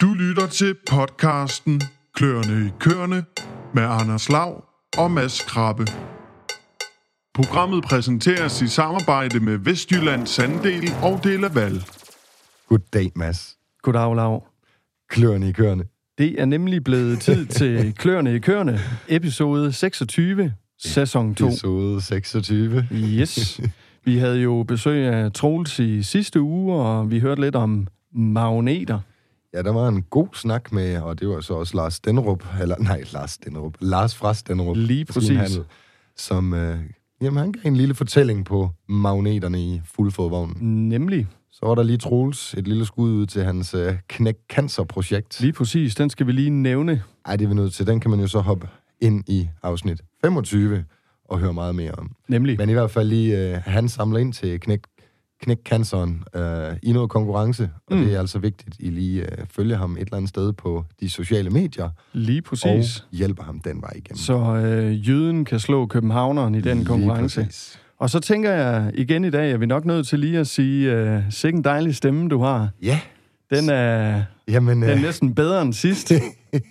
Du lytter til podcasten Kløerne i Køerne med Anders Lav og Mads Krabbe. Programmet præsenteres i samarbejde med Vestjyllands Sanddel og Delaval. Goddag, Mads. Goddag, Lav. Kløerne i køerne. Det er nemlig blevet tid til Kløerne i Køerne, episode 26, sæson 2. Episode 26. Yes. Vi havde jo besøg af Troels i sidste uge, og vi hørte lidt om magneter. Ja, der var en god snak med, og det var så også Lars Stenrup, eller nej, Lars Stenrup, Lars fra Stenrup. Lige præcis. Svinhandel, Som, øh, jamen han gav en lille fortælling på magneterne i fuldfodvognen. Nemlig, Så var der lige Troels, et lille skud ud til hans øh, knæk cancer-projekt. lige præcis, den skal vi lige nævne. Ej, det er vi nødt til. Den kan man jo så hoppe ind i afsnit 25 og høre meget mere om. Nemlig, Men i hvert fald lige, øh, han samler ind til knæk, knæk canceren øh, i noget konkurrence, og Mm. det er altså vigtigt, I lige øh, følger ham et eller andet sted på de sociale medier, lige præcis. og hjælper ham den vej igennem. Så øh, jyden kan slå københavneren i den Lige konkurrence. præcis. Og så tænker jeg igen i dag, at vi er nok nødt til lige at sige, øh, sikke en dejlig stemme, du har. Ja, Den er, jamen, den er øh, næsten bedre end sidst.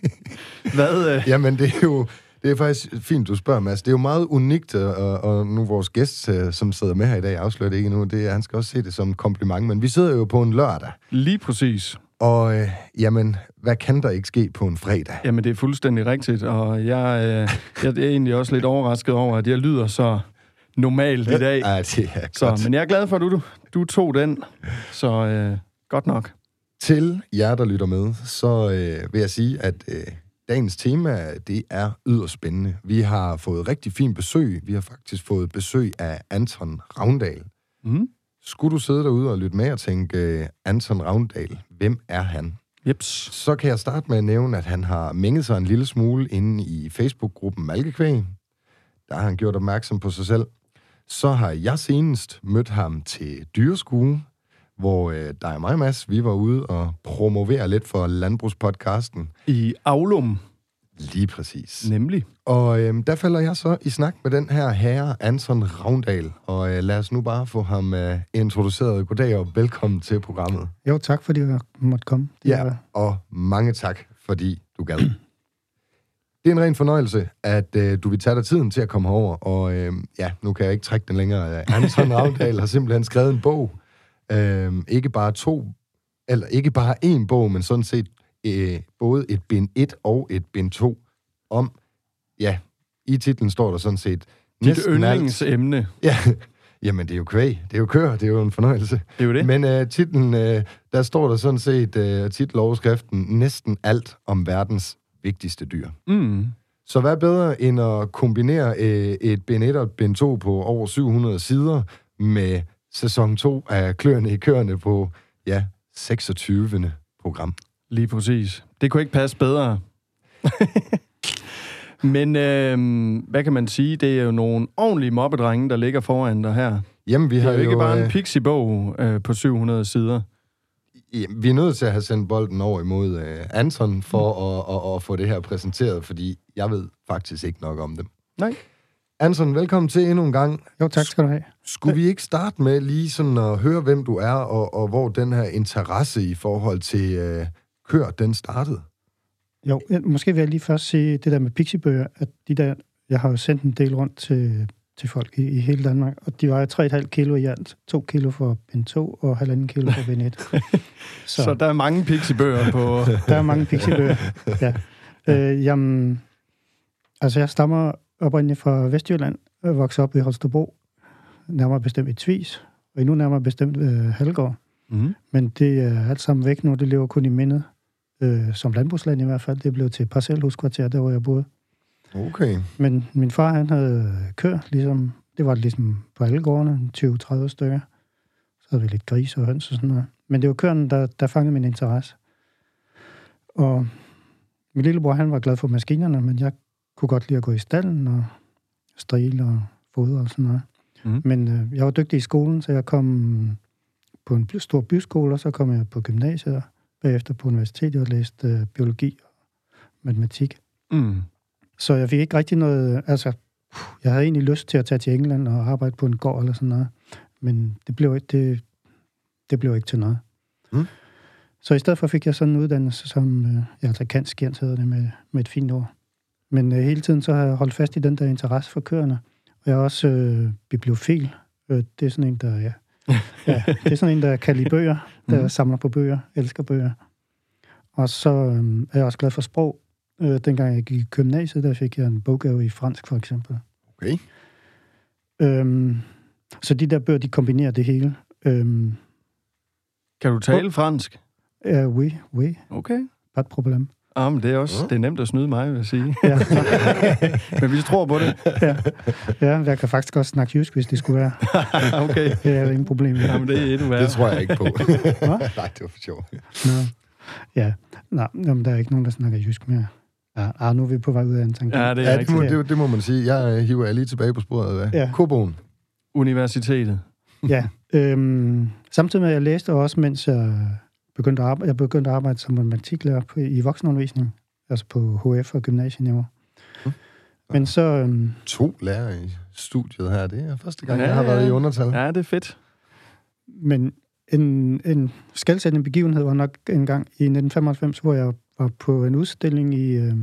Hvad? Øh, jamen det er jo det er faktisk fint, du spørger, Mads. Det er jo meget unikt, øh, og, og nu vores gæst, øh, som sidder med her i dag, afslører det ikke endnu, det er, han skal også se det som en kompliment, men vi sidder jo på en lørdag, lige præcis. og øh, jamen, hvad kan der ikke ske på en fredag? Jamen, det er fuldstændig rigtigt, og jeg, øh, jeg er egentlig også lidt overrasket over, at jeg lyder så normalt i dag. Ja, det er Så, godt. men jeg er glad for, at du, du tog den, så øh, godt nok. Til jer, der lytter med, så øh, vil jeg sige, at øh, dagens tema, det er yderst spændende. Vi har fået rigtig fint besøg. Vi har faktisk fået besøg af Anton Ravndal. Mm. Skulle du sidde derude og lytte med og tænke, øh, Anton Ravndal, hvem er han? Jeps. Så kan jeg starte med at nævne, at han har mænget sig en lille smule inde i Facebook-gruppen Malkekvæg. Der har han gjort opmærksom på sig selv. Så har jeg senest mødt ham til dyreskue, hvor øh, dig og mig, Mads, vi var ude og promovere lidt for landbrugspodcasten. I Aulum, Lige præcis. nemlig. Og øh, der falder jeg så i snak med den her herre, Anton Ravndal. Og øh, lad os nu bare få ham øh, introduceret. Goddag og velkommen til programmet. Jo, tak fordi jeg måtte komme. Det Ja, er- og mange tak, fordi du gad. Det er en ren fornøjelse, at øh, du vil tage dig tiden til at komme herover. Og øh, ja, nu kan jeg ikke trække den længere. Anton Ravndal har simpelthen skrevet en bog. Øh, ikke bare to, eller ikke bare én bog, men sådan set øh, både et bind 1 og et bind 2 om, ja, i titlen står der sådan set Dit alt. yndlingsemne. Ja, jamen det er jo kvæg, det er jo kør, det er jo en fornøjelse. Det er jo det. Men øh, titlen, øh, der står der sådan set øh, titeloverskriften næsten alt om verdens vigtigste dyr. Mm. Så hvad bedre end at kombinere øh, et bind 1 og et bind 2 på over 700 sider med sæson 2 af Kløerne i Køerne på, ja, 26. program. Lige præcis. Det kunne ikke passe bedre. Men øh, hvad kan man sige? Det er jo nogle ordentlige mobbedrenge, der ligger foran dig her. Jamen, vi Det har er jo ikke bare en øh, pixie-bog øh, på 700 sider. Jamen, vi er nødt til at have sendt bolden over imod øh, Anton for at, at, at få det her præsenteret, fordi jeg ved faktisk ikke nok om dem. Nej. Anton, velkommen til endnu en gang. Jo, tak skal du have. Skulle vi ikke starte med lige sådan at høre, hvem du er, og, og hvor den her interesse i forhold til øh, kør, den startede? Jo, måske vil jeg lige først sige det der med pixiebøger, at de der, jeg har jo sendt en del rundt til, til folk i, i hele Danmark, og de vejer 3,5 kilo i alt. 2 kilo for bind 2 og 1,5 kilo for bind 1. Så, Så, Så der er mange pixie-bøger på... der er mange pixiebøger. Ja. Øh, jamen, altså jeg stammer oprindeligt fra Vestjylland, og voksede op i Holstebro, nærmere bestemt i Tvis, og endnu nærmere bestemt øh, Halgård. Mm. Men det er alt sammen væk nu. Det lever kun i mindet. Øh, som landbrugsland i hvert fald. Det blev til parcelhuskvarter, der hvor jeg boede. Okay. Men min far, han havde kør, ligesom, det var ligesom på alle gårdene, 20-30 stykker. Så havde vi lidt gris og høns og sådan noget. Men det var køren, der, der fangede min interesse. Og min lillebror, han var glad for maskinerne, men jeg kunne godt lide at gå i stallen og strile og fodre og sådan noget. Mhm. Men øh, jeg var dygtig i skolen, så jeg kom på en stor byskole, og så kom jeg på gymnasiet, og bagefter på universitetet og læste øh, biologi og matematik. Mm. Så jeg fik ikke rigtig noget... Altså, jeg havde egentlig lyst til at tage til England og arbejde på en gård eller sådan noget. Men det blev ikke, det, det blev ikke til noget. Mm. Så i stedet for fik jeg sådan en uddannelse som, øh, ja, altså kantskjert hedder det med, med et fint ord. Men øh, hele tiden så har jeg holdt fast i den der interesse for køerne. Og jeg er også øh, bibliofil. Øh, det er sådan en, der, ja, ja, det er sådan en, der kan lide bøger, der Mhm. samler på bøger, elsker bøger. Og så øh, er jeg også glad for sprog. Øh, dengang jeg gik i gymnasiet, der fik jeg en boggave i fransk, for eksempel. Okay. Øhm, så de der bøger, de kombinerer det hele. Øhm, Kan du tale fransk? ja, oui, oui, Okay. pas de problem. Ah, men det er også det er nemt at snyde mig, vil jeg sige. Ja, men vi tror på det. ja, jeg kan faktisk også snakke jysk, hvis det skulle være. okay. Det er ingen problem. med. Jamen, det er endnu værre. Det tror jeg ikke på. Hvad? Nej, det var for sjovt. Nå. Ja, nej, jamen, der er ikke nogen, der snakker jysk mere. Ja, ah, nu er vi på vej ud af en tangent. Ja, det er Ja, det må, det, det må man sige. Jeg hiver jer lige tilbage på sporet. Hvad? Ja. Koboen. Universitetet. Ja, øhm, samtidig med, at jeg læste også, mens jeg begyndte at arbejde, jeg begyndte at arbejde som matematiklærer på, i voksenundervisning, altså på HF og gymnasieniveau. Mm. Men så, øhm, To lærere i studiet her. Det er første gang, Ja, jeg har været i undertal. Ja, det er fedt. men en, en skældsættende begivenhed var nok en gang i 1995, hvor jeg var på en udstilling i, øh,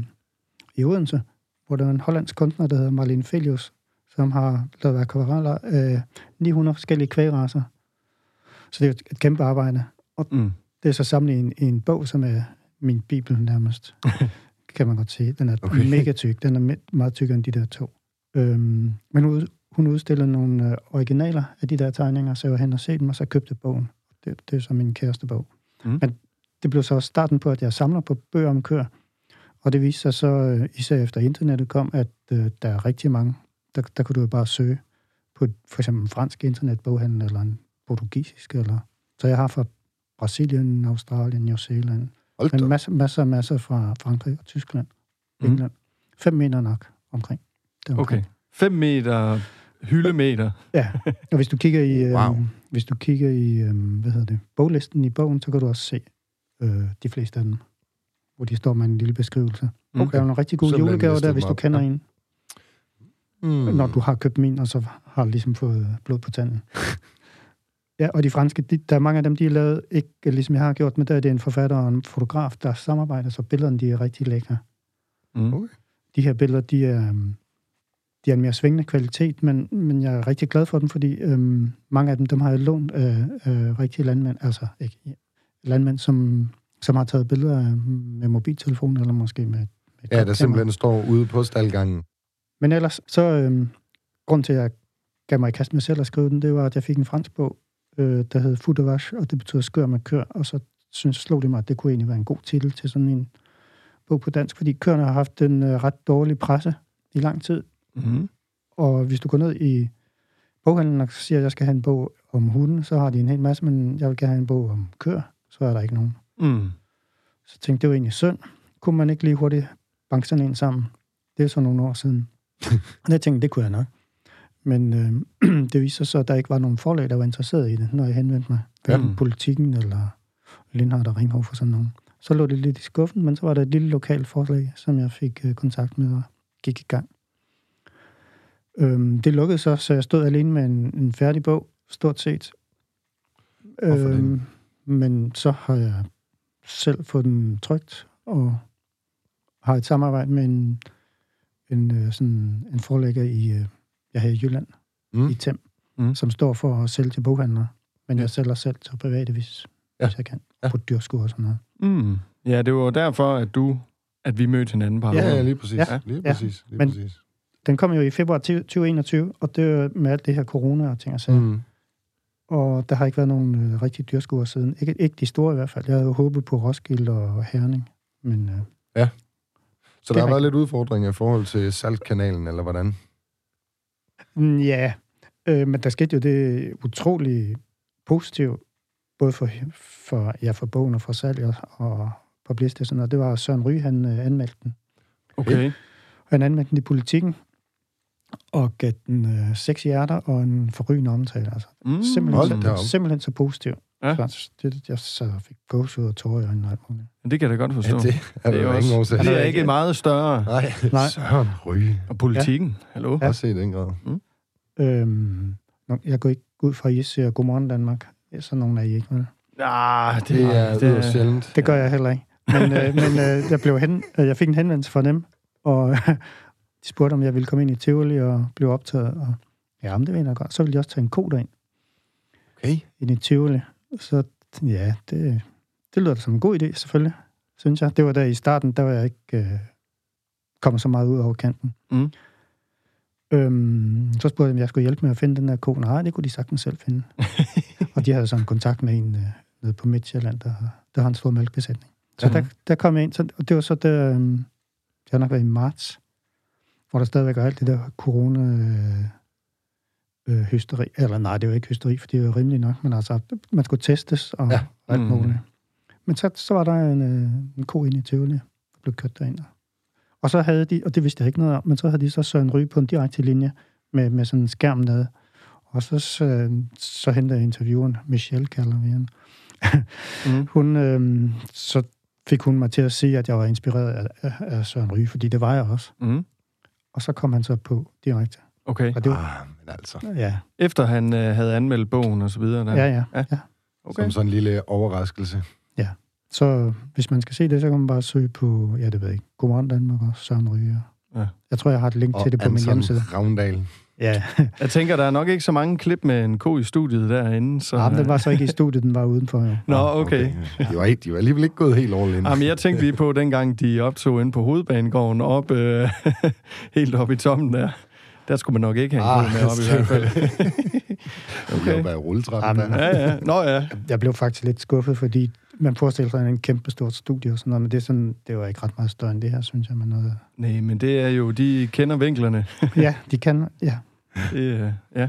i Odense, hvor der er en hollandsk kunstner, der hedder Marlene Felius, som har lavet akvareller af 900 forskellige kvægraser. Så det er et, kæmpe arbejde. Mm. Det er så samlet i en, i en bog, som er min bibel nærmest. kan man godt se. Den er Okay. mega tyk. Den er me- meget tykkere end de der to. Øhm, men hun, hun udstillede nogle øh, originaler af de der tegninger, så jeg var hen og se dem, og så købte bogen. Det, det er så min kæreste bog. Mm. Men det blev så også starten på, at jeg samler på bøger om køer. Og det viste sig så, øh, især efter internettet kom, at øh, der er rigtig mange. Der, der kunne du jo bare søge på for eksempel en fransk internetboghandel, eller en portugisisk, eller... Så jeg har fra Brasilien, Australien, New Zealand, Hold men masser, masser, masser fra Frankrig og Tyskland, Mm. England. Fem meter nok omkring. Det omkring. Okay. 5 meter hyldemeter. Ja, og hvis du kigger i, øh, Wow. hvis du kigger i øh, hvad hedder det, boglisten i bogen, så kan du også se øh, de fleste af dem, hvor de står med en lille beskrivelse. Mm. Okay. Der er nogle rigtig julegaver listet der, hvis du kender Ja. en, Mm. når du har købt min, og så har ligesom fået blod på tanden. Ja, og de franske, de, der er mange af dem, de er lavet, ikke ligesom jeg har gjort, men der er det en forfatter og en fotograf, der samarbejder, så billederne, de er rigtig lækre. Mm. Okay. de her billeder, de er, øhm, de er en mere svingende kvalitet, men, men jeg er rigtig glad for dem, fordi øhm, mange af dem, dem har jeg lånt af, af rigtige landmænd, altså ikke landmænd, som, som har taget billeder med mobiltelefon, eller måske med, med Ja, der kamera. simpelthen står ude på staldgangen. Men ellers, så øhm, grund til, at jeg gav mig i kast med selv at skrive den, det var, at jeg fik en fransk bog, øh, der hed Foudevache, og det betyder skør med kør, og så synes, slog det mig, at det kunne egentlig være en god titel til sådan en bog på dansk, fordi køerne har haft en øh, ret dårlig presse i lang tid, Mm. og hvis du går ned i boghandlen og siger, at jeg skal have en bog om hunden, så har de en hel masse, men jeg vil gerne have en bog om køer, så er der ikke nogen. Mm. Så jeg tænkte, det var egentlig synd. Kunne man ikke lige hurtigt banke sådan en sammen? Det er så nogle år siden. og jeg tænkte, det kunne jeg nok. Men øh, det viser sig så, at der ikke var nogen forlag, der var interesseret i det, når jeg henvendte mig. Hverken Mm. politikken eller Lindhardt og Ringhof og sådan nogen. Så lå det lidt i skuffen, men så var der et lille lokalt forslag, som jeg fik øh, kontakt med og gik i gang. Øhm, det lukkede så, så jeg stod alene med en, en færdig bog, stort set. Øhm, men så har jeg selv fået den trygt, og har et samarbejde med en, en, øh, sådan, en forlægger i, øh, jeg har i Jylland, Mm. i Tem, Mm. som står for at sælge til boghandlere. Men Ja. jeg sælger selv til private, hvis, Ja. ja. hvis jeg kan. Ja. På dyrskur og sådan noget. Mm. Ja, det var derfor, at du at vi mødte hinanden på Ja, ja, lige præcis. Ja. Lige Ja. præcis. Lige Men- præcis. Den kom jo i februar 20- 2021, og det er med alt det her corona og ting og sager. Mm. Og der har ikke været nogen øh, rigtige dyrskuer siden. Ikke, ikke de store i hvert fald. Jeg havde jo håbet på Roskilde og Herning. Men øh, Så Det der er har været lidt udfordringer i forhold til salgkanalen, eller hvordan? Mm, ja, øh, men der skete jo det utrolig positivt, både for, for, ja, for bogen og for salg og, og og sådan noget. Det var Søren Ry, han øh, anmeldte den. Okay. Han anmeldte den i politikken, og gav den øh, seks hjerter og en forrygende omtale. Altså. Mm. Simpelthen, så, simpelthen så positiv. Ja. Så, det, jeg så fik gåsehud og tårer i øjnene og alt muligt. Det kan jeg da godt forstå. Ja, det er det er, der også, ingen årsag. det er Altså, ikke meget større. Nej, Nej. Søren Ryge. Og politikken, hallo? Ja. Også i den grad. Øhm, nå, jeg går ikke ud fra, at I ser Godmorgen Danmark. Det er sådan nogle af I ikke, vel? Ah, Det er, det er sjældent. Det gør jeg heller ikke. Men, øh, men øh, jeg, blev hen, øh, jeg fik en henvendelse fra dem, og de spurgte, om jeg ville komme ind i Tivoli og blive optaget. Og, ja, men det ved jeg godt. Så ville de også tage en ko derind Okay. ind i Tivoli. Så ja, det, det lyder da som en god idé, selvfølgelig, synes jeg. Det var der i starten, der var jeg ikke øh, kommet så meget ud over kanten. Mm. Øhm, så spurgte jeg, om jeg skulle hjælpe med at finde den der ko. Nej, det kunne de sagtens selv finde. og de havde sådan kontakt med en øh, nede på Midtjylland, der, der har en stor mælkebesætning. Så Mhm. der, der kom jeg ind, så, og det var så der, øhm, det har nok været i marts, hvor der stadigvæk er alt det der corona øh, øh, hysteri. Eller nej, det var ikke hysteri, for det var rimeligt nok, men altså, man skulle testes og Ja. alt Mm. muligt. Men så, så var der en, øh, en ko inde i Tivoli, der blev kørt derind. Og så havde de, og det vidste jeg ikke noget om, men så havde de så Søren Ryge på en direkte linje med, med sådan en skærm nede. Og så, så, så hentede jeg intervieweren, Michelle kalder vi hende. Mm. Hun, øh, så fik hun mig til at sige, at jeg var inspireret af, af, af Søren Ryge, fordi det var jeg også. Mm. Og så kom han så på direkte. Okay. Og det var, Ah, men altså, ja, Efter han øh, havde anmeldt bogen og så videre. Der. ja, ja, Ja. ja. Okay. som sådan en lille overraskelse. Så hvis man skal se det, så kan man bare søge på, ja, det ved jeg ikke, Godmorgen Danmark og Søren Ryge. Ja. Jeg tror, jeg har et link Og til det på min Anton hjemmeside. Ravndal. Ja, Jeg tænker, der er nok ikke så mange klip med en ko i studiet derinde. Så, ja den var så ikke i studiet, den var udenfor. Jo. Nå, okay. De, var ikke, de var alligevel ikke gået helt all in. Jamen, jeg tænkte lige på, dengang de optog ind på hovedbanegården op, øh, helt op i tommen der. Der skulle man nok ikke have en Ah, med op i hvert fald. okay. Jeg var i rulletrappen Jamen, der. Ja, ja. Nå ja. Jeg blev faktisk lidt skuffet, fordi man forestiller sig en kæmpe stort studie og sådan noget, men det, er sådan, det var ikke ret meget større end det her, synes jeg. Men noget. Nej, men det er jo, de kender vinklerne. Ja, de kan, ja. Det, øh, ja.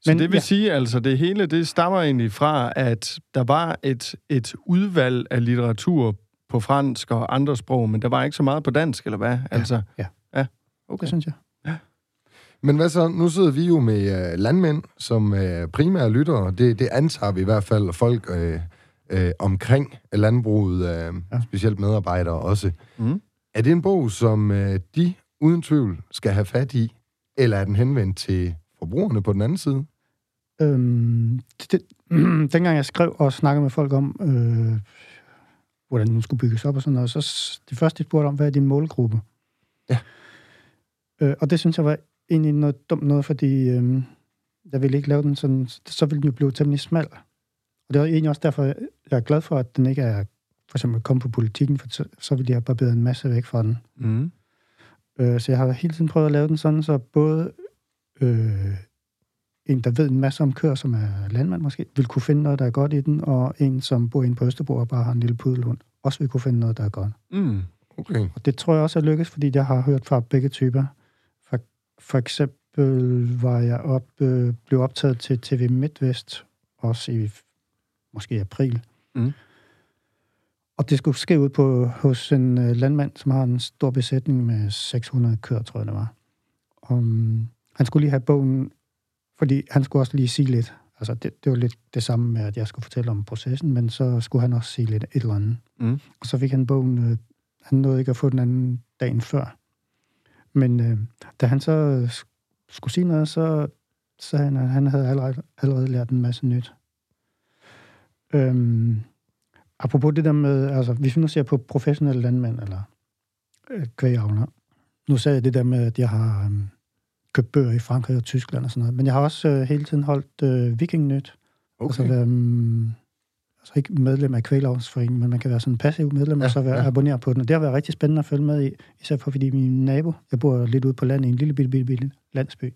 Så Men, det vil ja. sige, altså det hele, det stammer egentlig fra, at der var et, et udvalg af litteratur på fransk og andre sprog, men der var ikke så meget på dansk, eller hvad? Altså, ja. Ja, Okay. okay. Det synes jeg. Men hvad så? Nu sidder vi jo med øh, landmænd, som øh, primære lyttere. Det, det antager vi i hvert fald, folk øh, øh, omkring landbruget, øh, ja. Specielt medarbejdere også. Mm. Er det en bog, som øh, de uden tvivl skal have fat i, eller er den henvendt til forbrugerne på den anden side? Øhm, det, dengang jeg skrev og snakkede med folk om, øh, hvordan den skulle bygges op og sådan noget, så det første, de spurgte om, hvad er din målgruppe? Ja. Øh, og det synes jeg var egentlig noget dumt noget, fordi øh, jeg ville ikke lave den sådan, så ville den jo blive temmelig smal. Og det er egentlig også derfor, jeg er glad for, at den ikke er for eksempel kommet på politikken, for så, så ville jeg have barberet en masse væk fra den. Mm. Øh, så jeg har hele tiden prøvet at lave den sådan, så både øh, en, der ved en masse om køer, som er landmand måske, vil kunne finde noget, der er godt i den, og en, som bor inde på Østerbro og bare har en lille pudelhund, også vil kunne finde noget, der er godt. Mm. Okay. Og det tror jeg også er lykkes, fordi jeg har hørt fra begge typer. For, eksempel var jeg op, øh, blev optaget til TV MidtVest, også i måske i april. Mm. Og det skulle ske ud på, hos en øh, landmand, som har en stor besætning med 600 køer, tror jeg det var. Um, han skulle lige have bogen, fordi han skulle også lige sige lidt. Altså, det, det var lidt det samme med, at jeg skulle fortælle om processen, men så skulle han også sige lidt et eller andet. Mm. Og så fik han bogen, øh, han nåede ikke at få den anden dagen før. Men øh, da han så øh, sk- skulle sige noget, så sagde han, at han havde allerede, allerede lært en masse nyt. Øhm, apropos det der med, altså hvis vi nu ser på professionelle landmænd, eller øh, kvægavler, nu sagde jeg det der med, at jeg har øh, købt bøger i Frankrig og Tyskland og sådan noget, men jeg har også øh, hele tiden holdt øh, vikingnyt, okay. Altså, være, altså ikke medlem af Kvæglavsforeningen, men man kan være sådan en passiv medlem, ja, og så være ja. abonneret på den. Og det har været rigtig spændende at følge med i, især for, fordi min nabo, jeg bor lidt ude på landet i en lille bitte, bitte, bitte landsby,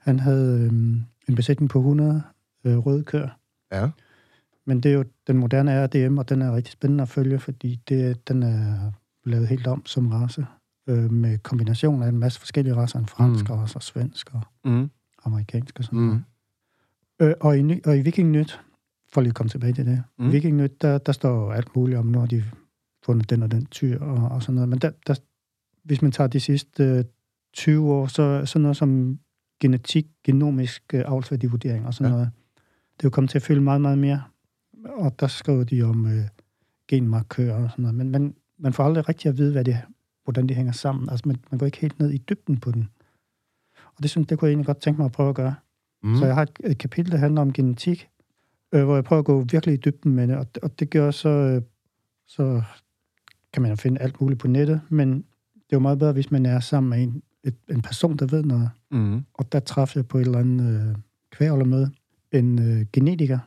han havde um, en besætning på 100 øh, røde køer. Ja. Men det er jo den moderne RDM, og den er rigtig spændende at følge, fordi det, den er lavet helt om som race, øh, med kombination af en masse forskellige racer, en fransk Mm. race, og svensk og Mm. amerikansk og sådan noget. Mm. Øh, og, i, og i Viking Nyt, for lige at komme tilbage til det, Mm. mm. Viking Nyt, der, der står alt muligt om, har de fundet den og den tyr og, og sådan noget. Men der, der, hvis man tager de sidste øh, 20 år, så sådan noget som genetik, genomisk øh, avlsværdivurdering og sådan Ja. noget, det er jo kommet til at fylde meget, meget mere. Og der skriver de om øh, genmarkører og sådan noget. Men man, man får aldrig rigtig at vide, hvad det, hvordan det hænger sammen. Altså, man, man går ikke helt ned i dybden på den. Og det synes det kunne jeg egentlig godt tænke mig at prøve at gøre. Mm. Så jeg har et, et kapitel, der handler om genetik, øh, hvor jeg prøver at gå virkelig i dybden med det, og, og det gør så, øh, så kan man jo finde alt muligt på nettet, men det er jo meget bedre, hvis man er sammen med en, et, en person, der ved noget. Mm. Og der træffede jeg på et eller andet øh, kvælermøde en øh, genetiker,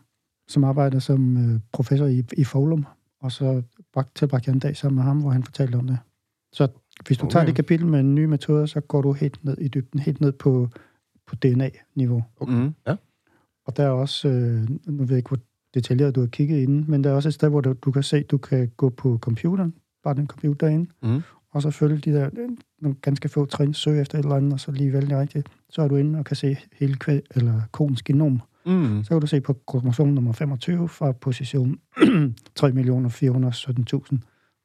som arbejder som øh, professor i, i Folum, og så bragt, tilbragte jeg en dag sammen med ham, hvor han fortalte om det. Så hvis du okay. tager det kapitel med en ny metode, så går du helt ned i dybden, helt ned på, på DNA-niveau. Okay. Mm. Og der er også, øh, nu ved jeg ikke, hvor detaljeret du har kigget inden, men der er også et sted, hvor du, du kan se, du kan gå på computeren, bare den computer derinde, Mm. og så følge de der øh, nogle ganske få trin, søge efter et eller andet, og så lige vælge rigtigt. Så er du inde og kan se hele kvæg, eller konens genom. Mm. Så kan du se på kromosom nummer 25 fra position 3.417.000.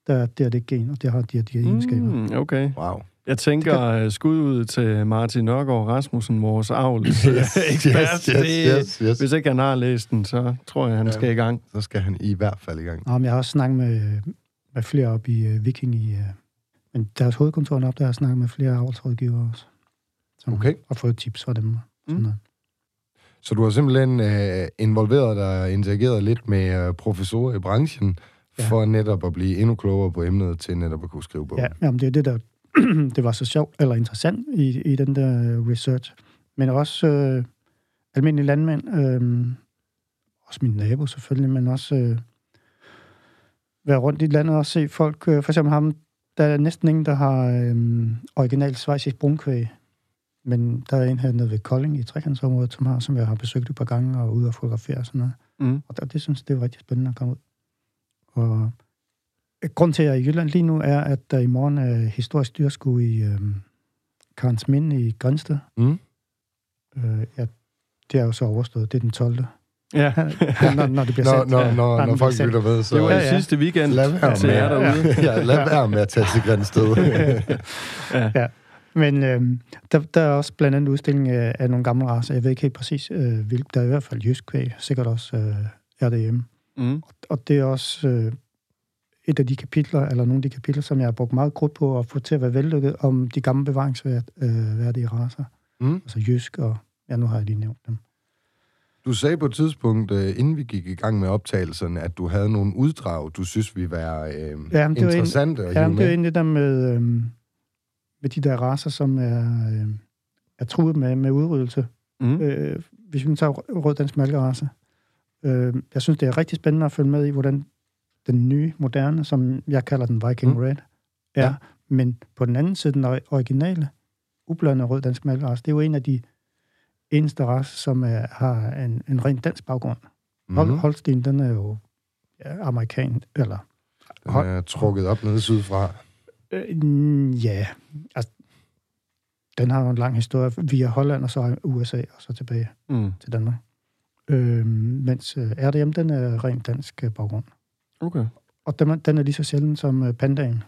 Der, der er det gen, og det har de her, de her egenskaber. Mm, okay. Wow. Jeg tænker øh, skud ud til Martin Nørgaard Rasmussen, vores avls Yes, ekspert. yes, yes, yes, yes. Hvis ikke han har læst den, så tror jeg, han Ja. skal i gang. Så skal han i hvert fald i gang. Nå, men jeg har også snakket med, med flere op i uh, Viking i... Uh, men deres hovedkontor er op, der har jeg snakket med flere avlsrådgivere også. Som Okay. har fået tips fra dem. og Sådan Mm. noget. Så du har simpelthen øh, involveret dig og interageret lidt med øh, professorer i branchen, Ja. for netop at blive endnu klogere på emnet, til netop at kunne skrive på. Ja, jamen, det er det, der det var så sjovt, eller interessant i, i den der øh, research. Men også øh, almindelige landmænd, øh, også min nabo selvfølgelig, men også øh, være rundt i landet og se folk, øh, for eksempel ham, der er næsten ingen, der har øh, original svejsisk brunkvæg. Men der er en her nede ved Kolding i trekantsområdet, som, har, som jeg har besøgt et par gange og ude og fotografere og sådan noget. Mm. Og der, det synes det er rigtig spændende at komme ud. Og grund til, at jeg er i Jylland lige nu, er, at der i morgen er historisk dyrskue i øh, Karens Minde i Grænsted. Mm. Øh, ja, det er jo så overstået. Det er den 12. Ja, når, når det bliver Når, sendt. når, Ja. når, Ja, når folk bliver lytter med, så det var Ja, i ja. sidste weekend lad være til jer med, derude. ja, lad være med at tage til Grænsted. Men øh, der, der er også blandt andet udstilling af, af nogle gamle racer. Jeg ved ikke helt præcis, øh, hvilke. Der er i hvert fald jysk kvæg, sikkert også øh, RDM. Mm. Og det er også øh, et af de kapitler, eller nogle af de kapitler, som jeg har brugt meget krudt på at få til at være vellykket om de gamle bevaringsværdige racer. Mm. Altså jysk, og ja, nu har jeg lige nævnt dem. Du sagde på et tidspunkt, øh, inden vi gik i gang med optagelserne, at du havde nogle uddrag, du synes vi var øh, Ja, det var interessante at Ja, hive men det med. egentlig der med, øhm, med de der racer, som er, øh, er truet med, med udryddelse. Mm. Øh, hvis vi tager rød dansk malkerace. Øh, jeg synes, det er rigtig spændende at følge med i, hvordan den nye, moderne, som jeg kalder den Viking Mm. Red, er. Ja. Men på den anden side, den originale, ublandede rød dansk malkerace, det er jo en af de eneste racer, som er, har en, en rent dansk baggrund. Mm. Holstein, den er jo ja, amerikan, eller Den er trukket op nede sydfra. Øh, ja, altså, den har jo en lang historie via Holland og så USA og så tilbage Mm. til Danmark. Øh, mens RDM, den er rent dansk øh, baggrund. Okay. Og den, er- den er lige så sjælden som øh, pandaen.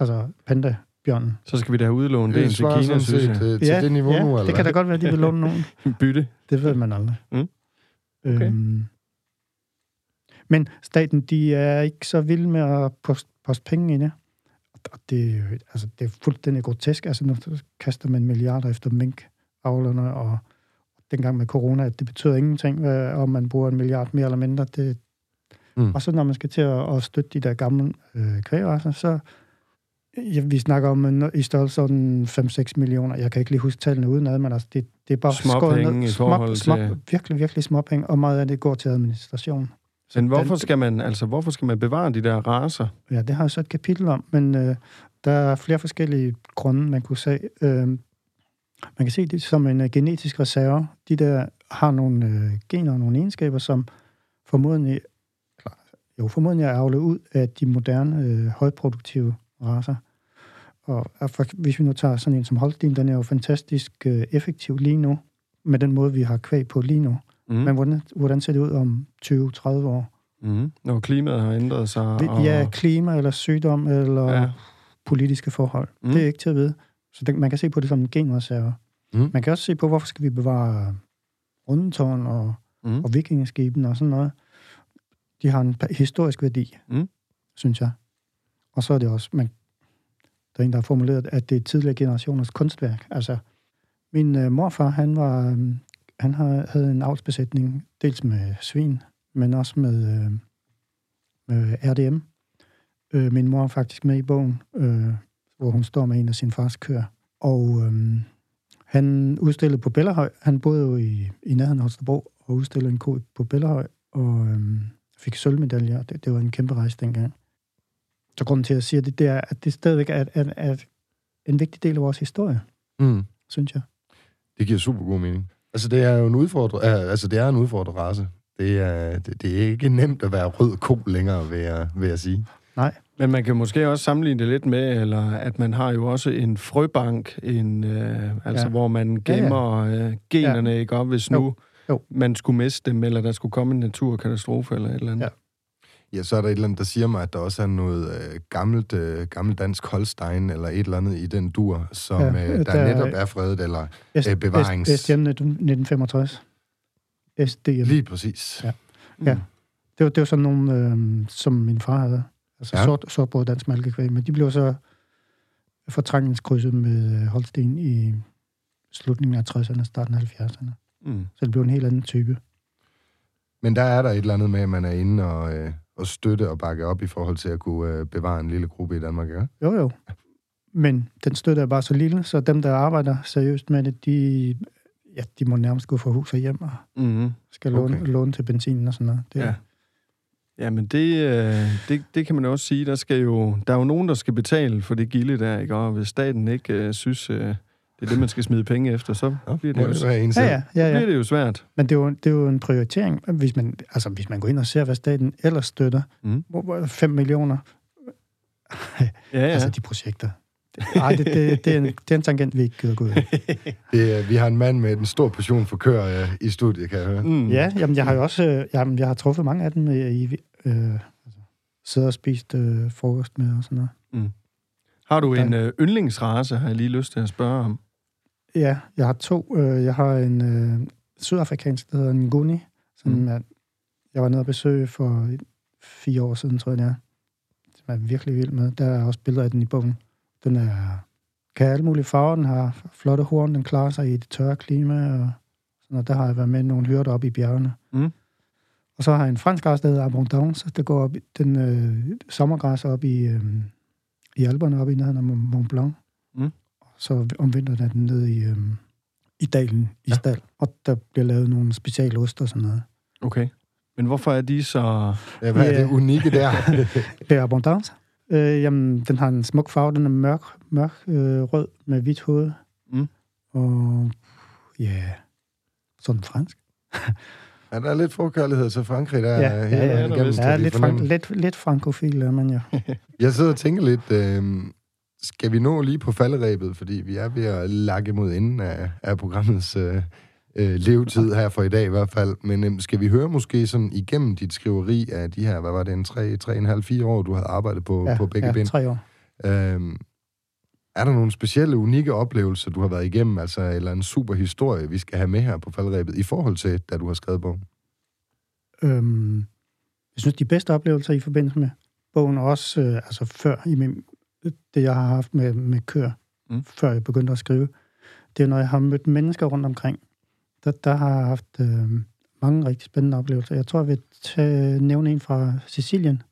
Altså panda-bjørnen. Så skal vi da udlåne det Det til Kina, sådan synes set jeg. til, til det niveau ja, nu, eller det kan da godt være, at de vil låne nogen. Bytte. Det ved man aldrig. Mm. Okay. Øhm, men staten, de er ikke så vilde med at poste, poste penge i det. Og det, er jo- altså, det er fuldstændig grotesk. Altså, nu kaster man milliarder efter minkavlerne, og dengang med corona, at det betyder ingenting, hvad, om man bruger en milliard mere eller mindre. Det, Mm. Og så når man skal til at, at støtte de der gamle øh, kvægracer, så ja, vi snakker om en, i størrelsesorden 5-6 millioner. Jeg kan ikke lige huske tallene udenad, men altså, det, det er bare Småpenge i forhold små, til- Virkelig, virkelig småpenge, og meget af det går til administration. Men hvorfor den- skal man, altså, hvorfor skal man bevare de der raser? Ja, det har jeg så et kapitel om, men øh, der er flere forskellige grunde, man kunne se. Øh, man kan se det som en øh, genetisk reserve. De der har nogle øh, gener og nogle egenskaber, som formodentlig, jo, formodentlig er avlet ud af de moderne, øh, højproduktive raser. Og, for, hvis vi nu tager sådan en som Holstein, den er jo fantastisk øh, effektiv lige nu, med den måde, vi har kvæg på lige nu. Mm. Men hvordan, hvordan ser det ud om 20-30 år? Mm. Når klimaet har ændret sig. og... Ja, klima eller sygdom eller Ja. politiske forhold. Mm. Det er ikke til at vide. Så det, man kan se på det som en genreserve. Mm. Man kan også se på, hvorfor skal vi bevare rundetårn og, Mm. og vikingeskiben og sådan noget. De har en historisk værdi, Mm. synes jeg. Og så er det også, man, der er en, der har formuleret, at det er tidligere generationers kunstværk. Altså, min øh, morfar, han var øh, han har, havde en avlsbesætning, dels med svin, men også med, øh, med RDM. Øh, min mor er faktisk med i bogen, øh, hvor hun står med en af sin fars køer. Og øh, han udstillede på Bellerhøj. Han boede jo i, i nærheden af Holstebro og udstillede en ko på Bellerhøj, og øh, fik sølvmedaljer. Det, det var en kæmpe rejse dengang. Så grunden til, at jeg siger det, det er, at det stadigvæk er, er, er en vigtig del af vores historie, Mm. synes jeg. Det giver super god mening. Altså, det er jo en udfordrer, uh, altså, det er en udfordret race. Det er, det, det er ikke nemt at være rød ko længere, vil jeg, vil jeg sige. Nej, Men man kan måske også sammenligne det lidt med, eller at man har jo også en frøbank, en, øh, altså Ja. hvor man gemmer øh, generne, ja. ikke op, hvis nu Jo. Man skulle miste dem, eller der skulle komme en naturkatastrofe eller et eller andet. Ja. Ja, så er der et eller andet, der siger mig, at der også er noget øh, gammelt, øh, gammelt dansk Holstein, eller et eller andet i den dur, som Ja, øh, der, der- netop er fredet, eller S- øh, bevarings... S- SDM 1965. SDM. Lige præcis. Ja. Mm. Ja. Det var, det var sådan nogle, øh, som min far havde. Altså Ja. ja. sort, sortbrød dansk malkekvæg. Men de blev så fortrængningskrydset med øh, Holsten i slutningen af 60'erne, starten af 70'erne. Mm. Så det blev en helt anden type. Men der er der et eller andet med, at man er inde og, øh, og støtte og bakke op i forhold til at kunne øh, bevare en lille gruppe i Danmark, ikke? Jo, jo. Men den støtte er bare så lille, så dem, der arbejder seriøst med det, de, ja, de må nærmest gå fra hus og hjem og Mm. skal låne, Okay. låne til benzinen og sådan noget. Det, Ja. Ja, men det, øh, det, det kan man også sige. Der, skal jo, der er jo nogen, der skal betale for det gilde der, ikke? Og hvis staten ikke øh, synes, øh, det er det, man skal smide penge efter, så Ja, bliver det, må jo, det ja, ja, ja, ja. bliver det jo svært. Men det er, jo, det er jo en prioritering. Hvis man, altså, hvis man går ind og ser, hvad staten ellers støtter, Mm. hvor- hvor 5 millioner, Ja, ja. altså de projekter. Nej, det, det, det, er en, det er en tangent, vi ikke gider gå ud. Det, er- vi har en mand med en stor portion for kør øh, i studiet, kan jeg høre. Mm. Ja, jamen, jeg har jo også øh, jamen, jeg har truffet mange af dem øh, i, øh, altså, siddet og spist øh, frokost med og sådan noget. Har du en øh, yndlingsrace, har jeg lige lyst til at spørge om? Ja, jeg har to. Øh, jeg har en øh, sydafrikansk, der hedder Nguni, som Mm. er, jeg var nede og besøge for fire år siden, tror jeg det er. Som er virkelig vild med. Der er også billeder af den i bogen. Den er, kan alle mulige farver, den har flotte horn, den klarer sig i det tørre klima, og sådan noget. Der har jeg været med nogle hyrder op i bjergene. Mm. Og så har jeg en fransk græs, der hedder Abondance, der går op, den øh, sommergræs op i, øh, i Alperne, op i nærheden af Mont Blanc. Mm. Så om vinteren er den nede i, øh, i dalen i Ja. ja. Stald, og der bliver lavet nogle specialost og sådan noget. Okay. Men hvorfor er de så... Ja, hvad er Ja. det unikke der? Det er Abondance. Øh, jamen, den har en smuk farve, den er mørk, mørk øh, rød med hvidt hoved. Mm. Og ja, yeah, sådan fransk. ja, der er lidt forkærlighed til Frankrig, der Ja, er ja, ja, vejen der Ja, vi lidt, frank, lidt, lidt frankofil er man jo. Jeg sidder og tænker lidt, øh, skal vi nå lige på falderæbet, fordi vi er ved at lakke mod enden af, af programmets øh, øh, levetid her for i dag i hvert fald. Men øh, skal vi høre måske sådan igennem dit skriveri af de her, hvad var det, en 3, 3,5, 4 år, du havde arbejdet på, Ja, på begge ja, ben? tre år. Øhm, er der nogle specielle, unikke oplevelser, du har været igennem, altså eller en super historie, vi skal have med her på faldrebet, i forhold til, da du har skrevet bogen? Øhm, jeg synes, de bedste oplevelser i forbindelse med bogen, og også øh, altså før i min, det, jeg har haft med, med Mm. mm. før jeg begyndte at skrive, det er, når jeg har mødt mennesker rundt omkring. Der, der har jeg haft øh, mange rigtig spændende oplevelser. Jeg tror, jeg vil tage, nævne en fra Sicilien.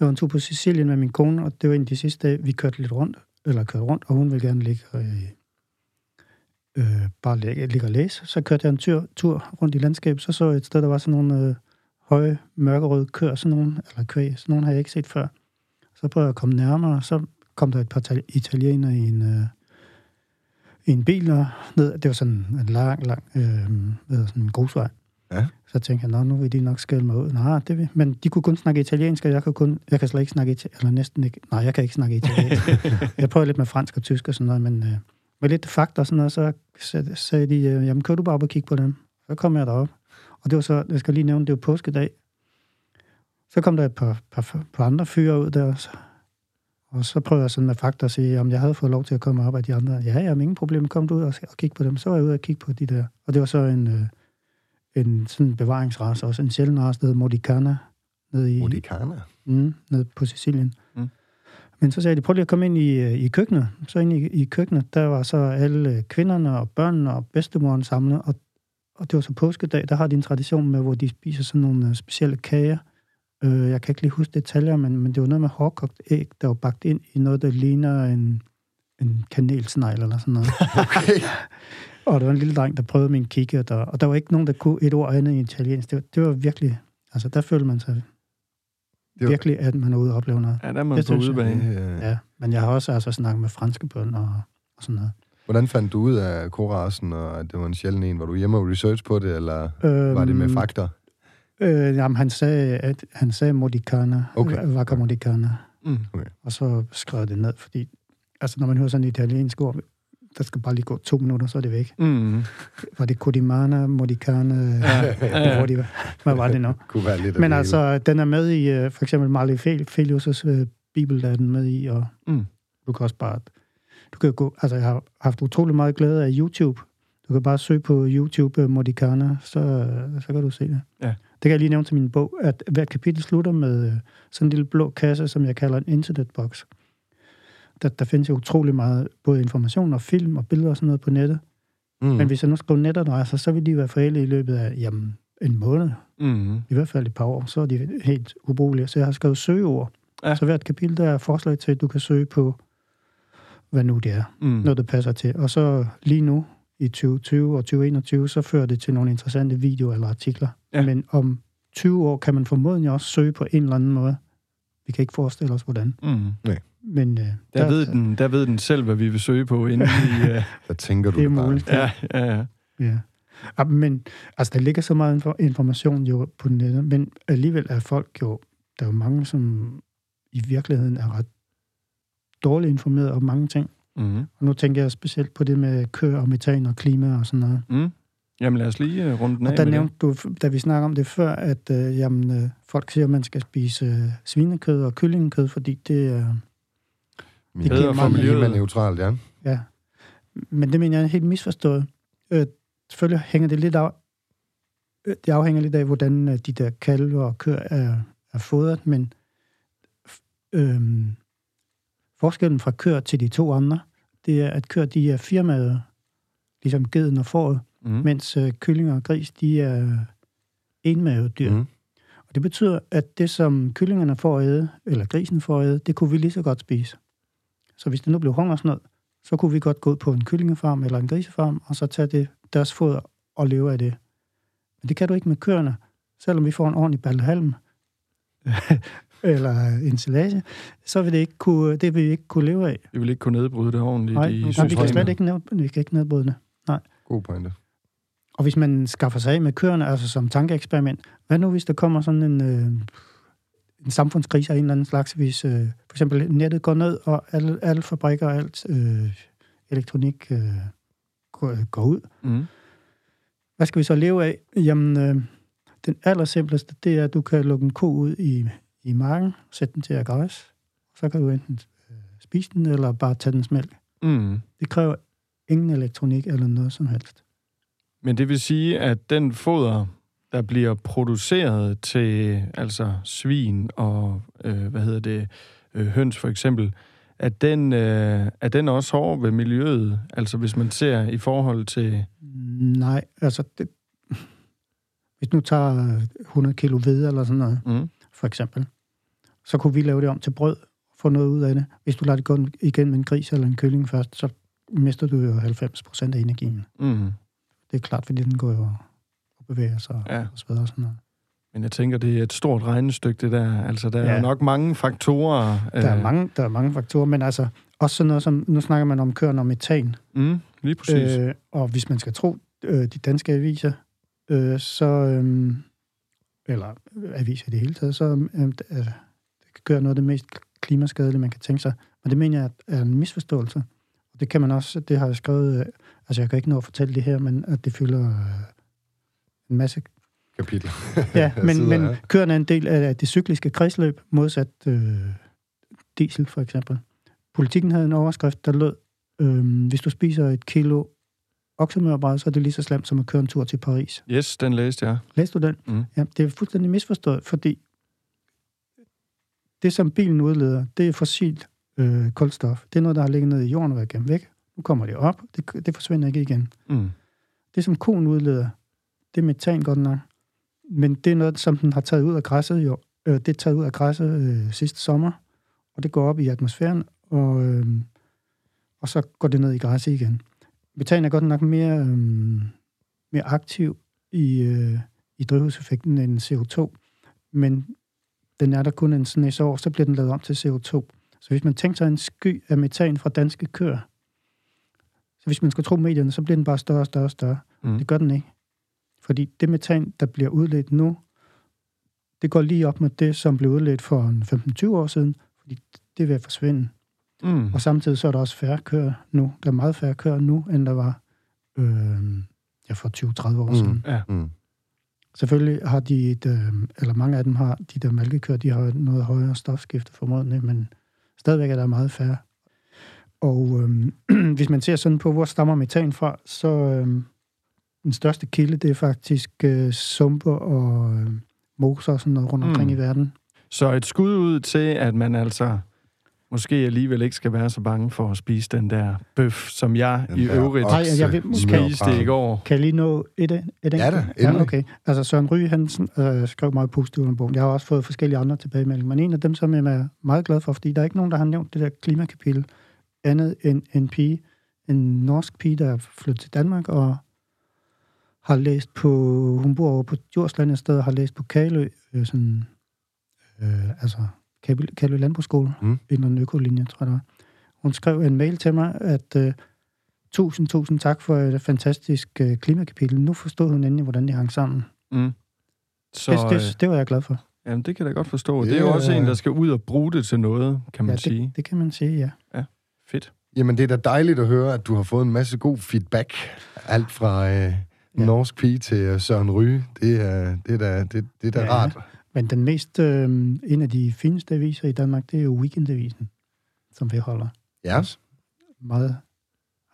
Jeg var en tur på Sicilien med min kone, og det var en af de sidste dage, vi kørte lidt rundt, eller kørte rundt, og hun ville gerne ligge øh, øh, bare ligge, ligge og læse. Så kørte jeg en tur, tur rundt i landskabet, så så jeg et sted, der var sådan nogle øh, høje, mørkerøde køer, sådan nogle, eller kvæg, sådan nogle har jeg ikke set før. Så prøvede jeg at komme nærmere, så kom der et par tal- italienere i en, øh, i en bil, og ned, det var sådan en lang, lang, øh, hedder sådan en grusvej. Ja. Så tænkte jeg, nu vil de nok skælde mig ud. Nej, det vil. Men de kunne kun snakke italiensk, og jeg kan, kun, jeg kan slet ikke snakke italiensk, eller næsten ikke. Nej, jeg kan ikke snakke italiensk. jeg prøvede lidt med fransk og tysk og sådan noget, men øh, med lidt fakta og sådan noget, så sag- sagde de, øh, jamen kør du bare op og kigge på dem. Så kom jeg derop. Og det var så, jeg skal lige nævne, det var påskedag. Så kom der et par, par, par andre fyre ud der, så, og så prøvede jeg sådan med fakta at sige, om jeg havde fået lov til at komme op af de andre. Ja, jeg har ingen problem, kom du ud og, og kigge på dem. Så var jeg ude og kigge på de der. Og det var så en, øh, en sådan bevaringsrace, også en sjælden race, der Modicana, nede i, Modicana. mm, nede på Sicilien. Mm. Men så sagde de, prøv lige at komme ind i, øh, i køkkenet. Så ind i, i køkkenet, der var så alle kvinderne og børnene og bedstemoren samlet, og, og det var så påskedag, der har de en tradition med, hvor de spiser sådan nogle øh, specielle kager. Øh, jeg kan ikke lige huske detaljer, men, men det var noget med hårdkogt æg, der var bagt ind i noget, der ligner en, en kanelsnegl eller sådan noget. Okay. og der var en lille dreng, der prøvede min kikkert, og, og der var ikke nogen, der kunne et ord andet i italiensk. Det var, det var virkelig, altså der følte man sig Det var- virkelig, at man er ude og opleve noget. Ja, der er man Det på udebane. Ja. Ja, men jeg har også altså snakket med franske børn og, og sådan noget. Hvordan fandt du ud af korasen, og at det var en sjælden en? Var du hjemme og research på det, eller var det med Øhm, fakter? Øh, jamen, han sagde, at han sagde modicana, Okay. okay. Vacca modicana, Mm. og så skrev det ned, fordi altså, når man hører sådan et italiensk ord, der skal bare lige gå to minutter, så er det væk. Mm. Var det Codimana, Modicana, Ja, hvor de, hvad var det nu? Kunne være lidt Men altså, den er med i, øh, for eksempel Marley Felius' øh, bibel, der er den med i, og Mm. du kan også bare, du kan gå, altså jeg har haft utrolig meget glæde af YouTube. Du kan bare søge på YouTube uh, Modicana, så, øh, så kan du se det. Ja. Det kan jeg lige nævne til min bog, at hver kapitel slutter med øh, sådan en lille blå kasse, som jeg kalder en internetbox. Der, der findes jo utrolig meget, både information og film og billeder og sådan noget på nettet. Mm. Men hvis jeg nu skriver netadresser, så vil de være forældet i løbet af jamen, en måned Mm. i hvert fald et par år, så er de helt ubrugelige. Så jeg har skrevet søgeord. Ja. Så hvert kapitel, der er forslag til, at du kan søge på, hvad nu det er, Mm. noget der passer til. Og så lige nu, i 2020 og 2021, så fører det til nogle interessante videoer eller artikler. Ja. Men om 20 år kan man formodentlig også søge på en eller anden måde. Vi kan ikke forestille os, hvordan. Mm. Men øh, Der, ved den, der ved den selv, hvad vi vil søge på, inden vi... Uh, Der tænker du det er det bare. muligt. ja, ja, ja. Ja. Ja, Men altså, der ligger så meget info- information jo på nettet, men alligevel er folk jo, der er jo mange, som i virkeligheden er ret dårligt informeret om mange ting. Mm. Og nu tænker jeg specielt på det med køer og metan og klima og sådan noget. Mm. Jamen lad os lige uh, runde den af Og der nævnte du, da vi snakker om det før, at øh, jamen, øh, folk siger, at man skal spise øh, svinekød og kyllingekød, fordi det er... Min- Bedre for miljøet. neutralt, ja. Ja. Men det mener jeg er helt misforstået. Øh, selvfølgelig hænger det lidt af... øh, Det afhænger lidt af, hvordan øh, de der kalve og køer er, er fodret, men øhm, forskellen fra køer til de to andre, det er, at køer, de er firmaet, ligesom geden og fåret. Mm. mens øh, kyllinger og gris, de er enmavet dyr. Mm. Og det betyder, at det, som kyllingerne får at æde, eller grisen får at æde, det kunne vi lige så godt spise. Så hvis det nu blev hungersnød, så kunne vi godt gå ud på en kyllingefarm eller en grisefarm, og så tage det, deres foder og leve af det. Men det kan du ikke med køerne. Selvom vi får en ordentlig balle halm, eller en silage, så vil det, ikke kunne, det vil vi ikke kunne leve af. Vi vil ikke kunne nedbryde det ordentligt Nej, i nej vi kan systemet. slet ikke, ned, vi kan ikke nedbryde det. God pointe. Og hvis man skaffer sig af med køerne, altså som tankeeksperiment, hvad nu hvis der kommer sådan en, øh, en samfundskrise af en eller anden slags, hvis øh, for eksempel nettet går ned, og alle, alle fabrikker og alt øh, elektronik øh, går, går ud. Mm. Hvad skal vi så leve af? Jamen, øh, den allersimpleste, det er, at du kan lukke en ko ud i, i marken, sætte den til at græs, så kan du enten øh, spise den, eller bare tage dens mælk. Mm. Det kræver ingen elektronik eller noget som helst. Men det vil sige, at den foder, der bliver produceret til altså svin og, øh, hvad hedder det, øh, høns for eksempel, at den, øh, er den også hård ved miljøet? Altså hvis man ser i forhold til... Nej, altså, det, hvis du tager 100 kilo hvede eller sådan noget, Mm. for eksempel, så kunne vi lave det om til brød, få noget ud af det. Hvis du lader det gå igen med en gris eller en kylling først, så mister du jo 90 procent af energien. Mm. Det er klart, fordi den går jo og bevæger sig Ja. og sveder og sådan noget. Men jeg tænker, det er et stort regnestykke, det der. Altså, der ja. er nok mange faktorer. Der er, øh, mange, der er mange faktorer, men altså også sådan noget som, nu snakker man om køren og metan, Mm, lige præcis. Øh, øh, og hvis man skal tro øh, de danske aviser, øh, så, øh, eller aviser i det hele taget, så øh, kan gøre noget af det mest klimaskadelige, man kan tænke sig. Men det mener jeg er en misforståelse. Og det kan man også, det har jeg skrevet, øh, altså jeg kan ikke nå at fortælle det her, men at det fylder øh, en masse Kapitel. Ja, men, men køerne er en del af det cykliske kredsløb, modsat øh, diesel for eksempel. Politikken havde en overskrift, der lød, øh, hvis du spiser et kilo oksemørbrad, så er det lige så slemt som at køre en tur til Paris. yes, den læste jeg. Læste du den? Mm. Ja, det er fuldstændig misforstået, fordi det, som bilen udleder, det er fossilt øh, kulstof. Det er noget, der har ligget nede i jorden og været gemt væk. Nu kommer det op. Det, det forsvinder ikke igen. Mm. Det, som koen udleder, det er metan godt nok. Men det er noget, som den har taget ud af græsset jo. Øh, det er taget ud af græsset øh, sidste sommer, og det går op i atmosfæren, og, øh, og så går det ned i græsset igen. Metan er godt nok mere, øh, mere aktiv i, øh, i drivhuseffekten end CO2, men den er der kun en snes år, så bliver den lavet om til CO2. Så hvis man tænker sig en sky af metan fra danske køer, så hvis man skal tro medierne, så bliver den bare større og større og større. Mm. Det gør den ikke. Fordi det metan, der bliver udledt nu, det går lige op med det, som blev udledt for en 15-20 år siden, fordi det er at forsvinde. Mm. Og samtidig så er der også færre køer nu. Der er meget færre køer nu, end der var øh, ja, for 20-30 år mm. siden. Ja. Mm. Selvfølgelig har de, et, øh, eller mange af dem har, de der mælkekøer, de har noget højere stofskifte formodentlig, men stadigvæk er der meget færre. Og øh, hvis man ser sådan på, hvor stammer metan fra, så øh, den største kilde, det er faktisk øh, sumper og øh, moser og sådan noget rundt omkring mm. i verden. Så et skud ud til, at man altså måske alligevel ikke skal være så bange for at spise den der bøf, som jeg Den i øvrigt Nej, jeg vil- spiste i går. Kan jeg lige nå et, et enkelt? Ja da, ja, okay. Altså Søren Ryge, han øh, skrev meget positivt om bogen. Jeg har også fået forskellige andre tilbagemeldinger, men en af dem, som jeg er meget glad for, fordi der er ikke nogen, der har nævnt det der klimakapitel, andet end en pige, en norsk pige, der er flyttet til Danmark og har læst på, hun bor over på Djursland et sted, og har læst på Kalø, øh, sådan, øh, altså Kalø, Kalø Landbrugsskole, Mm. inden en økolinje, tror jeg det var. Hun skrev en mail til mig, at øh, tusind, tusind tak for et fantastisk øh, klimakapitel. Nu forstod hun endelig, hvordan det hang sammen. Mm. Så Det, øh, det, det var jeg glad for. jamen, det kan jeg da godt forstå. Det Det er jo også en, der skal ud og bruge det til noget, kan man Ja, sige. det, det kan man sige, ja. Fedt. Jamen, det er da dejligt at høre, at du har fået en masse god feedback. Alt fra øh, Ja. norsk pige til øh, Søren Ryge. Det er, det er da, det, det er da Ja. rart. Men den mest, øh, en af de fineste aviser i Danmark, det er jo Weekendavisen, som vi holder Ja. meget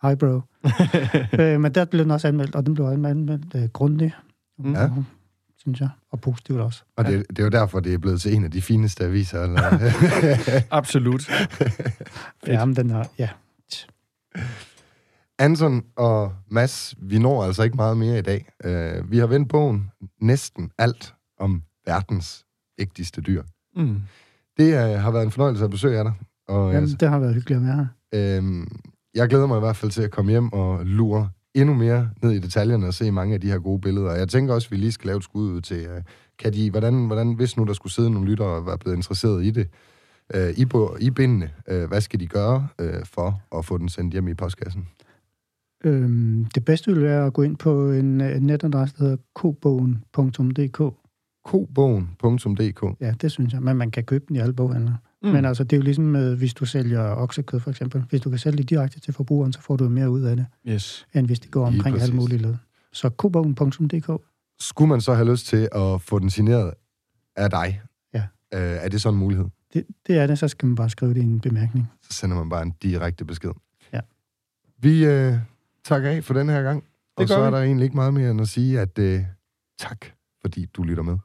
highbrow. øh, men der blev den også anmeldt, og den blev anmeldt øh, grundigt, Mm. Ja. synes jeg, og positivt også. Og det, det er jo derfor, det er blevet til en af de fineste aviser. Eller? Absolut. Ja, men den er, ja. Anton og Mads, vi når altså ikke meget mere i dag. Uh, vi har vendt bogen næsten alt om verdens vigtigste dyr. Mm. Det uh, har været en fornøjelse at besøge jer dig. Og Jamen, altså, det har været hyggeligt at være her. uh, jeg glæder mig i hvert fald til at komme hjem og lure endnu mere ned i detaljerne og se mange af de her gode billeder. Og jeg tænker også, at vi lige skal lave et skud ud til, uh, kan de, hvordan, hvordan, hvis nu der skulle sidde nogle lyttere og være blevet interesseret i det, uh, i, bo- i bindene, uh, hvad skal de gøre uh, for at få den sendt hjem i postkassen? Øhm, det bedste ville være at gå ind på en, øh, en netadresse, der hedder kobogen.dk. kobogen.dk Ja, det synes jeg. Men man kan købe den i alle boghandler. Mm. Men altså, det er jo ligesom, med, hvis du sælger oksekød for eksempel. Hvis du kan sælge det direkte til forbrugeren, så får du mere ud af det, Yes. end hvis det går omkring alle mulige led. Så kobogen.dk. Skulle man så have lyst til at få den signeret af dig? Ja. Øh, er det så en mulighed? Det, det er det, så skal man bare skrive det i en bemærkning. Så sender man bare en direkte besked. Ja. Vi øh, takker af for den her gang. Og gør så er vi. der egentlig ikke meget mere end at sige, at øh, tak, fordi du lytter med.